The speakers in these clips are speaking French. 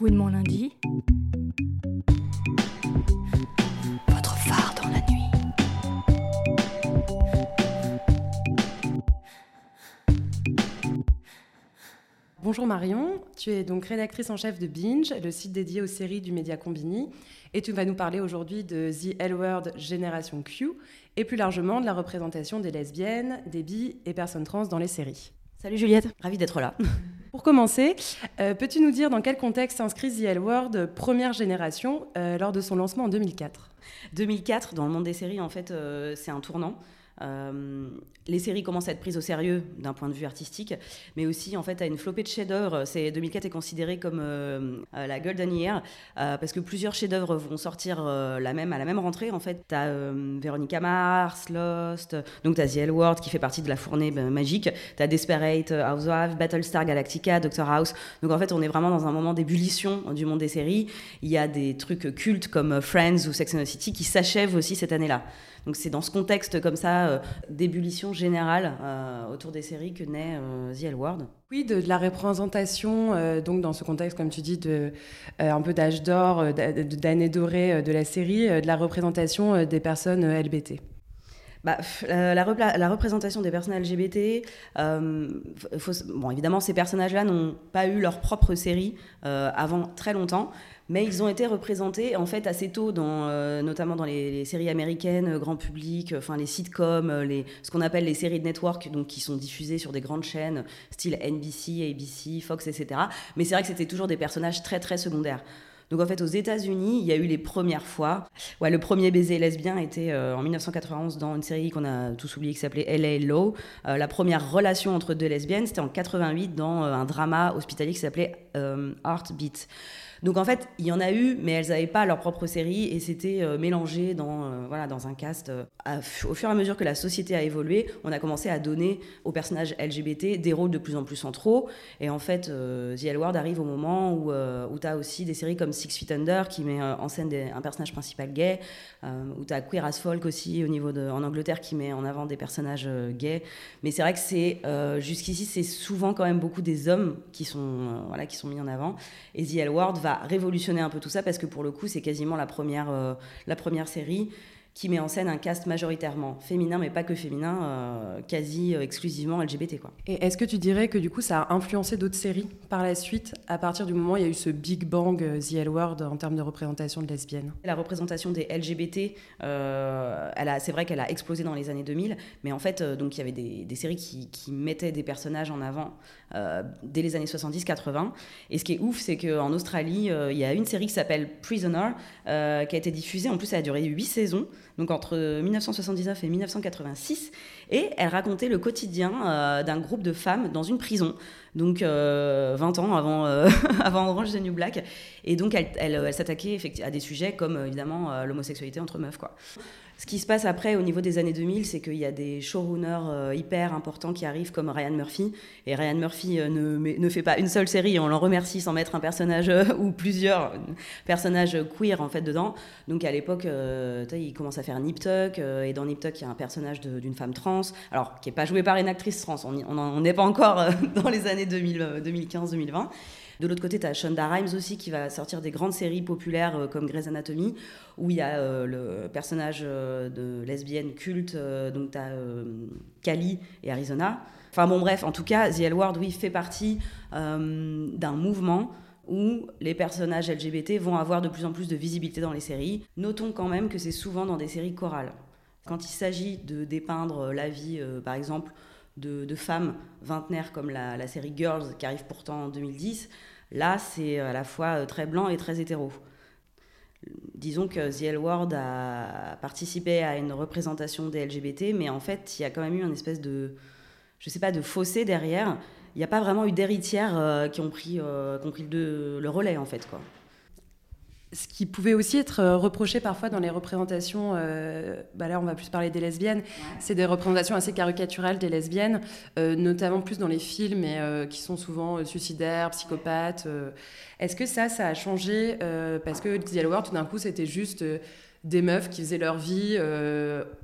Mon lundi. Votre phare dans la nuit. Bonjour Marion, tu es donc rédactrice en chef de Binge, le site dédié aux séries du média Combini, et tu vas nous parler aujourd'hui de The L-Word Génération Q, et plus largement de la représentation des lesbiennes, des bi et personnes trans dans les séries. Salut Juliette, ravie d'être là. Pour commencer, euh, peux-tu nous dire dans quel contexte s'inscrit The L-Word première génération euh, lors de son lancement en 2004 2004, dans le monde des séries, en fait, euh, c'est un tournant. Euh, les séries commencent à être prises au sérieux d'un point de vue artistique, mais aussi en fait à une flopée de chefs-d'œuvre. C'est 2004 est considéré comme euh, euh, la golden year parce que plusieurs chefs-d'œuvre vont sortir la même à la même rentrée. En fait, t'as Veronica Mars, Lost, donc t'as The L Word qui fait partie de la fournée ben, magique. T'as Desperate Housewives, Battlestar Galactica, Doctor House. Donc en fait, on est vraiment dans un moment d'ébullition du monde des séries. Il y a des trucs cultes comme Friends ou Sex and the City qui s'achèvent aussi cette année-là. Donc c'est dans ce contexte comme ça euh, d'ébullition générale euh, autour des séries que naît euh, The L Word. Oui, de, la représentation, donc dans ce contexte, comme tu dis, un peu d'âge d'or, d'a- d'années dorées euh, de la série, de la représentation des personnes LBT. Bah, la, représentation des personnes LGBT, euh, bon, évidemment, ces personnages-là n'ont pas eu leur propre série euh, avant très longtemps, mais ils ont été représentés en fait assez tôt, dans, euh, notamment dans les, séries américaines, grand public, enfin les sitcoms, les, ce qu'on appelle les séries de network, donc qui sont diffusées sur des grandes chaînes, style NBC, ABC, Fox, etc. Mais c'est vrai que c'était toujours des personnages très très secondaires. Donc en fait, aux États-Unis, il y a eu les premières fois. Ouais, le premier baiser lesbien était euh, en 1991 dans une série qu'on a tous oublié qui s'appelait LA Law. Euh, la première relation entre deux lesbiennes, c'était en 88 dans euh, un drama hospitalier qui s'appelait Heartbeat. Donc en fait, il y en a eu, mais elles n'avaient pas leur propre série et c'était euh, mélangé dans, euh, voilà, dans un cast. euh, au fur et à mesure que la société a évolué, on a commencé à donner aux personnages LGBT des rôles de plus en plus centraux. Et en fait, The L Word arrive au moment où, où tu as aussi des séries comme Six Feet Under qui met en scène un personnage principal gay, où tu as Queer as Folk aussi au niveau de, en Angleterre qui met en avant des personnages gays. Mais c'est vrai que c'est jusqu'ici, c'est souvent quand même beaucoup des hommes qui sont, voilà, qui sont mis en avant. Et The L va révolutionner un peu tout ça parce que pour le coup, c'est quasiment la première, euh, la première série qui met en scène un cast majoritairement féminin, mais pas que féminin, euh, quasi euh, exclusivement LGBT. Quoi. Et est-ce que tu dirais que du coup ça a influencé d'autres séries par la suite, à partir du moment où il y a eu ce Big Bang euh, The L Word en termes de représentation de lesbiennes? La représentation des LGBT, euh, elle a- c'est vrai qu'elle a explosé dans les années 2000, mais en fait, euh, donc il y avait des, des séries qui, qui mettaient des personnages en avant dès les années 70-80. Et ce qui est ouf, c'est qu'en Australie, il y a une série qui s'appelle Prisoner, qui a été diffusée. En plus, elle a duré 8 saisons, donc entre 1979 et 1986. Et elle racontait le quotidien euh, d'un groupe de femmes dans une prison. Donc euh, 20 ans avant, euh, avant Orange the New Black. Et donc elle, elle, elle s'attaquait à des sujets comme euh, évidemment euh, l'homosexualité entre meufs. Quoi. Ce qui se passe après au niveau des années 2000, c'est qu'il y a des showrunners euh, hyper importants qui arrivent comme Ryan Murphy. Et Ryan Murphy euh, ne, ne fait pas une seule série, on l'en remercie sans mettre un personnage euh, ou plusieurs personnages queer en fait dedans. Donc à l'époque, euh, il commence à faire Nip Tuck, et dans Nip Tuck, il y a un personnage d'une femme trans, alors qui n'est pas joué par une actrice trans, on n'est pas encore dans les années 2000, euh, 2015-2020. De l'autre côté, tu as Shonda Rhimes aussi qui va sortir des grandes séries populaires euh, comme Grey's Anatomy, où il y a euh, le personnage euh, de lesbienne culte, donc tu as Cali et Arizona. Enfin bon, bref, en tout cas, The L Word, oui, fait partie d'un mouvement où les personnages LGBT vont avoir de plus en plus de visibilité dans les séries. Notons quand même que c'est souvent dans des séries chorales. Quand il s'agit de dépeindre la vie, par exemple, de, femmes vingtenaires comme la, série Girls qui arrive pourtant en 2010, là c'est à la fois euh, très blanc et très hétéro. Disons que The L Word a participé à une représentation des LGBT, mais en fait il y a quand même eu une espèce de, je sais pas, de fossé derrière. Il n'y a pas vraiment eu d'héritières euh, qui ont pris, euh, qui ont pris le, le relais en fait quoi. Ce qui pouvait aussi être euh, reproché parfois dans les représentations, euh, bah là on va plus parler des lesbiennes, c'est des représentations assez caricaturales des lesbiennes, euh, notamment plus dans les films et, euh, qui sont souvent suicidaires, psychopathes. Est-ce que ça, ça a changé Parce que The World, tout d'un coup, c'était juste des meufs qui faisaient leur vie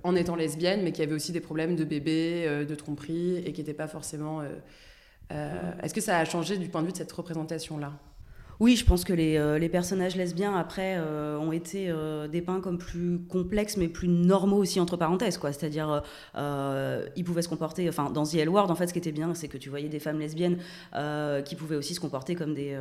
en étant lesbiennes, mais qui avaient aussi des problèmes de bébé, de tromperie, et qui n'étaient pas forcément... euh, Est-ce que ça a changé du point de vue de cette représentation-là? Oui, je pense que les, euh, les personnages lesbiens, après, euh, ont été euh, dépeints comme plus complexes, mais plus normaux aussi, entre parenthèses. C'est-à-dire, ils pouvaient se comporter... Enfin, dans The L Word, en fait, ce qui était bien, c'est que tu voyais des femmes lesbiennes qui pouvaient aussi se comporter comme des,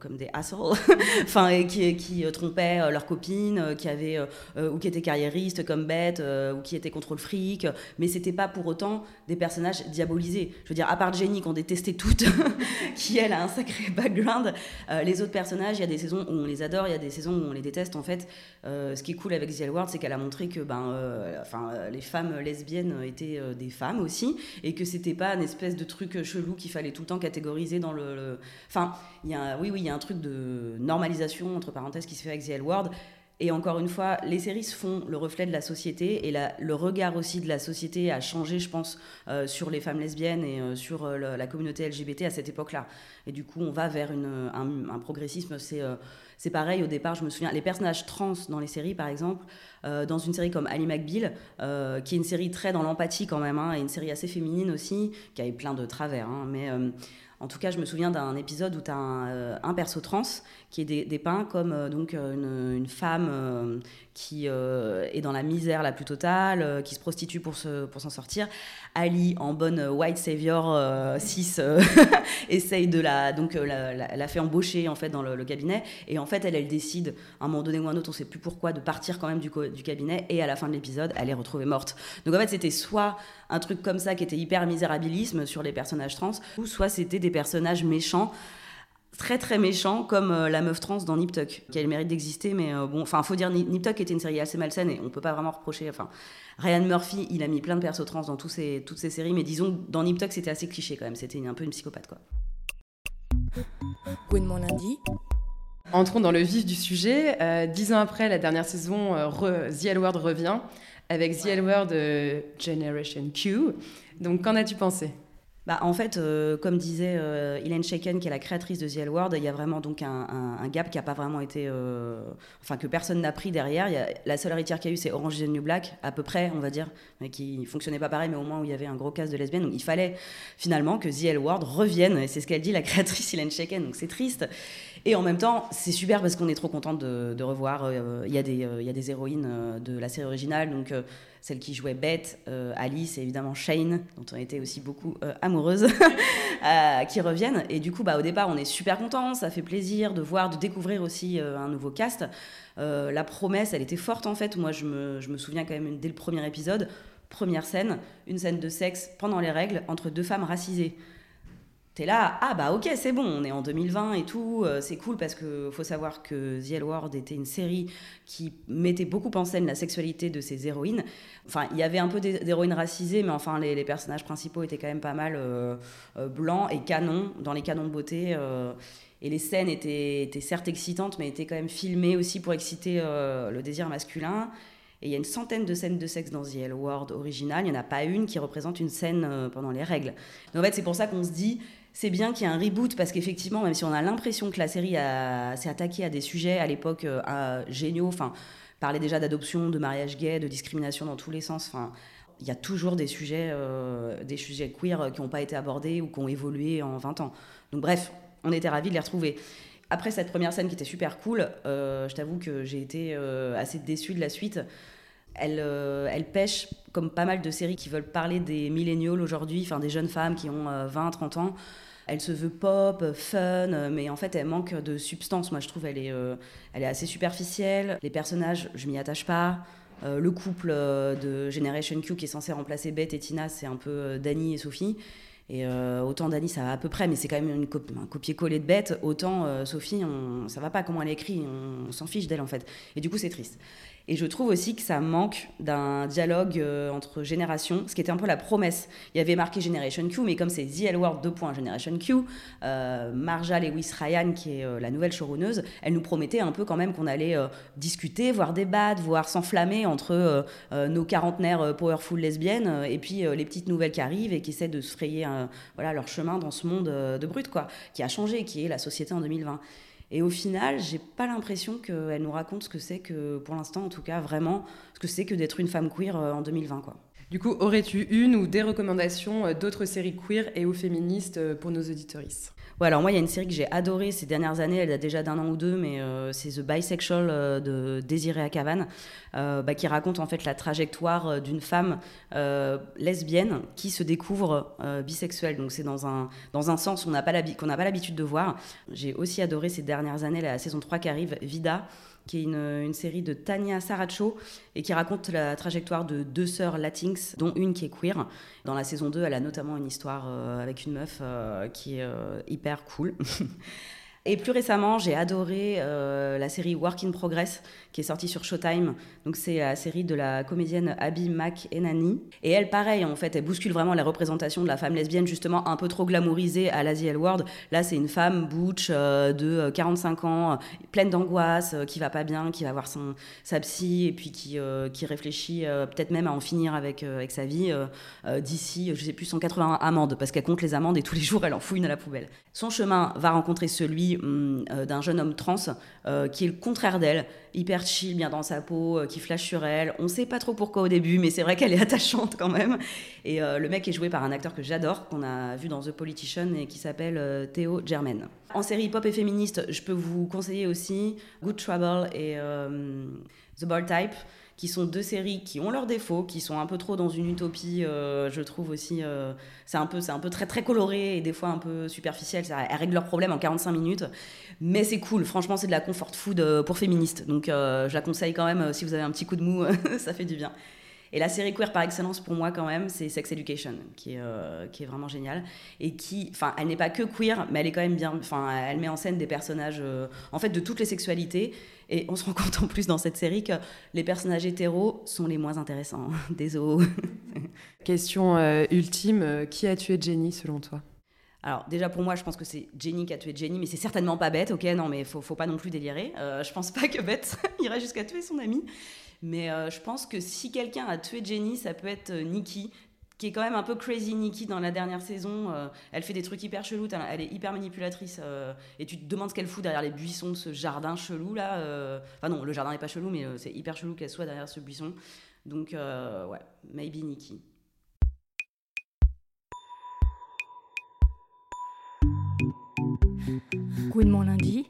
comme des assholes, enfin, et qui, trompaient leurs copines, qui avaient... ou qui étaient carriéristes comme euh, ou qui étaient contre le fric, mais c'était pas pour autant des personnages diabolisés. Je veux dire, à part Jenny, qu'on détestait toutes, qui, elle, a un sacré background, euh, les autres personnages, il y a des saisons où on les adore, il y a des saisons où on les déteste. En fait, euh, ce qui est cool avec The L c'est qu'elle a montré que ben, euh, enfin, les femmes lesbiennes étaient des femmes aussi, et que c'était pas une espèce de truc chelou qu'il fallait tout le temps catégoriser dans le. Enfin, il y a, oui, oui, il y a un truc de normalisation entre parenthèses qui se fait avec The L. Et encore une fois, les séries se font le reflet de la société et le regard aussi de la société a changé, je pense, euh, sur les femmes lesbiennes et euh, sur euh, la communauté LGBT à cette époque-là. Et du coup, on va vers un, progressisme. C'est pareil au départ, je me souviens, les personnages trans dans les séries, par exemple, dans une série comme Ali McBeal, qui est une série très dans l'empathie quand même, hein, et une série assez féminine aussi, qui avait plein de travers, hein, mais en tout cas, je me souviens d'un épisode où tu as un perso trans qui est dé- dépeint comme euh, donc euh, une, une femme euh, qui est dans la misère la plus totale, qui se prostitue pour se- pour s'en sortir. Ali, en bonne white savior euh, cis, euh, essaye de la donc la, la- fait embaucher en fait dans le, cabinet et en fait elle décide à un moment donné ou un autre, on sait plus pourquoi, de partir quand même du, du cabinet et à la fin de l'épisode, elle est retrouvée morte. Donc en fait c'était soit un truc comme ça qui était hyper misérabilisme sur les personnages trans, ou soit c'était des personnages méchants très très méchants comme euh, la meuf trans dans Nip Tuck qui a le mérite d'exister mais euh, bon enfin faut dire Nip Tuck était une série assez malsaine et on peut pas vraiment reprocher enfin Ryan Murphy il a mis plein de persos trans dans tous ses, toutes ses séries mais disons dans Nip Tuck c'était assez cliché quand même c'était un peu une psychopathe quoi mon lundi. Entrons dans le vif du sujet. Euh, dix ans après la dernière saison, euh, re- The L Word revient avec The L Word euh, Generation Q. Donc, qu'en as-tu pensé? Bah, en fait, euh, comme disait euh, Elaine Shaken, qui est la créatrice de The L il y a vraiment donc un, gap qui n'a pas vraiment été. euh, enfin, que personne n'a pris derrière. Y a, la seule héritière qu'il y a eu, c'est Orange is the New Black, à peu près, on va dire, mais qui fonctionnait pas pareil, mais au moins où il y avait un gros casse de lesbiennes. Donc il fallait finalement que The L revienne, et c'est ce qu'elle dit, la créatrice Elaine Shaken, donc c'est triste. Et en même temps, c'est super parce qu'on est trop contente de, revoir. euh, Il y, a des, euh, y a des héroïnes euh, de la série originale, donc celle qui jouait Beth, euh, Alice et évidemment Shane, dont on était aussi beaucoup euh, amoureuses, euh, qui reviennent. Et du coup, bah, au départ, on est super content, ça fait plaisir de voir, de découvrir aussi un nouveau cast. La promesse, elle était forte en fait. Moi, je me, je me souviens quand même dès le premier épisode, première scène, une scène de sexe pendant les règles entre deux femmes racisées. T'es là, ah bah ok, c'est bon, on est en 2020 et tout, euh, c'est cool parce que faut savoir que The L Word était une série qui mettait beaucoup en scène la sexualité de ses héroïnes. Enfin, il y avait un peu d'hé- d'héroïnes racisées, mais enfin, les, personnages principaux étaient quand même pas mal euh, euh, blancs et canons, dans les canons de beauté. et les scènes étaient, certes excitantes, mais étaient quand même filmées aussi pour exciter le désir masculin. Et il y a une centaine de scènes de sexe dans The L Word original. Il n'y en a pas une qui représente une scène pendant les règles. Donc en fait, c'est pour ça qu'on se dit, c'est bien qu'il y ait un reboot, parce qu'effectivement, même si on a l'impression que la série s'est attaquée à des sujets à l'époque euh, géniaux, enfin, parlait déjà d'adoption, de mariage gay, de discrimination dans tous les sens, enfin, il y a toujours des sujets, euh, des sujets queer euh, qui n'ont pas été abordés ou qui ont évolué en 20 ans. Donc bref, on était ravis de les retrouver. Après cette première scène qui était super cool, euh, je t'avoue que j'ai été assez déçue de la suite. Elle, elle pêche, comme pas mal de séries qui veulent parler des millénials aujourd'hui, enfin des jeunes femmes qui ont euh, 20, 30 ans. Elle se veut pop, fun, euh, mais en fait elle manque de substance. Moi je trouve elle est, euh, elle est assez superficielle. Les personnages, je m'y attache pas. Euh, le couple euh, de Generation Q qui est censé remplacer Beth et Tina, c'est un peu euh, Dani et Sophie. Et euh, autant Dani, ça va à peu près, mais c'est quand même une un copier-coller de Beth. Autant euh, Sophie, on, ça va pas comment elle écrit, on s'en fiche d'elle en fait. Et du coup, c'est triste. Et je trouve aussi que ça manque d'un dialogue euh, entre générations, ce qui était un peu la promesse. Il y avait marqué Generation Q, mais comme c'est The L Word 2. Generation Q, euh, Marja Lewis Ryan, qui est euh, la nouvelle showrunneuse, elle nous promettait un peu quand même qu'on allait discuter, voire débattre, voire s'enflammer entre nos quarantenaires powerful lesbiennes et puis les petites nouvelles qui arrivent et qui essaient de se frayer voilà, leur chemin dans ce monde de brut, quoi, qui a changé, qui est la société en 2020. Et au final, j'ai pas l'impression qu'elle nous raconte ce que c'est que, pour l'instant en tout cas, vraiment, ce que c'est que d'être une femme queer euh, en 2020, quoi. Du coup, aurais-tu une ou des recommandations d'autres séries queer et ou féministes pour nos auditoristes Ouais, alors moi, il y a une série que j'ai adorée ces dernières années, elle a déjà d'un an ou deux, mais euh, c'est The Bisexual euh, de Désiré Akavan, euh, bah, qui raconte en fait la trajectoire d'une femme lesbienne qui se découvre bisexuelle. Donc c'est dans un, dans un sens qu'on n'a pas l'habitude de voir. J'ai aussi adoré ces dernières années la saison 3 qui arrive, Vida qui est une, série de Tania Saracho et qui raconte la trajectoire de deux sœurs latinx, dont une qui est queer. Dans la saison 2, elle a notamment une histoire euh, avec une meuf euh, qui est euh, hyper cool. Et plus récemment, j'ai adoré euh, la série Work in Progress, qui est sortie sur Showtime. Donc, c'est la série de la comédienne Abby McEnany. Et elle, pareil, en fait, elle bouscule vraiment la représentation de la femme lesbienne, justement, un peu trop glamourisée à l'Asie World. Là, c'est une femme butch euh, de 45 ans, pleine d'angoisse, euh, qui va pas bien, qui va voir son, sa psy, et puis qui, réfléchit peut-être même à en finir avec, sa vie d'ici, je sais plus, 180 amendes, parce qu'elle compte les amendes et tous les jours, elle en fouille dans la poubelle. Son chemin va rencontrer celui Euh, d'un jeune homme trans euh, qui est le contraire d'elle, hyper chill, bien dans sa peau, euh, qui flash sur elle. On sait pas trop pourquoi au début, mais c'est vrai qu'elle est attachante quand même. Et le mec est joué par un acteur que j'adore, qu'on a vu dans The Politician et qui s'appelle Théo Germain. En série pop et féministe, je peux vous conseiller aussi Good Trouble et The Ball Type qui sont deux séries qui ont leurs défauts, qui sont un peu trop dans une utopie, euh, je trouve aussi. Euh, c'est un peu, un peu très très coloré et des fois un peu superficiel. Elles règlent leurs problèmes en 45 minutes, mais c'est cool. Franchement, c'est de la comfort food euh, pour féministes, donc je la conseille quand même. Si vous avez un petit coup de mou, ça fait du bien. Et la série queer par excellence pour moi quand même, c'est Sex Education, qui est, qui est vraiment géniale. Et qui, enfin, elle n'est pas que queer, mais elle est quand même bien, enfin, elle met en scène des personnages, en fait, de toutes les sexualités. Et on se rend compte en plus dans cette série que les personnages hétéros sont les moins intéressants. Désolé. Question euh, ultime, euh, qui a tué Jenny selon toi? Alors déjà pour moi, je pense que c'est Jenny qui a tué Jenny, mais c'est certainement pas Bête, ok? Non, mais faut, faut pas non plus délirer. Euh, je pense pas que Bête irait jusqu'à tuer son amie, mais euh, je pense que si quelqu'un a tué Jenny, ça peut être Nikki, qui est quand même un peu crazy Nikki dans la dernière saison. Euh, elle fait des trucs hyper chelous, elle est hyper manipulatrice. Euh, et tu te demandes ce qu'elle fout derrière les buissons de ce jardin chelou là. Euh. Enfin non, le jardin n'est pas chelou, mais c'est hyper chelou qu'elle soit derrière ce buisson. Donc ouais, maybe Nikki. Gouinement lundi.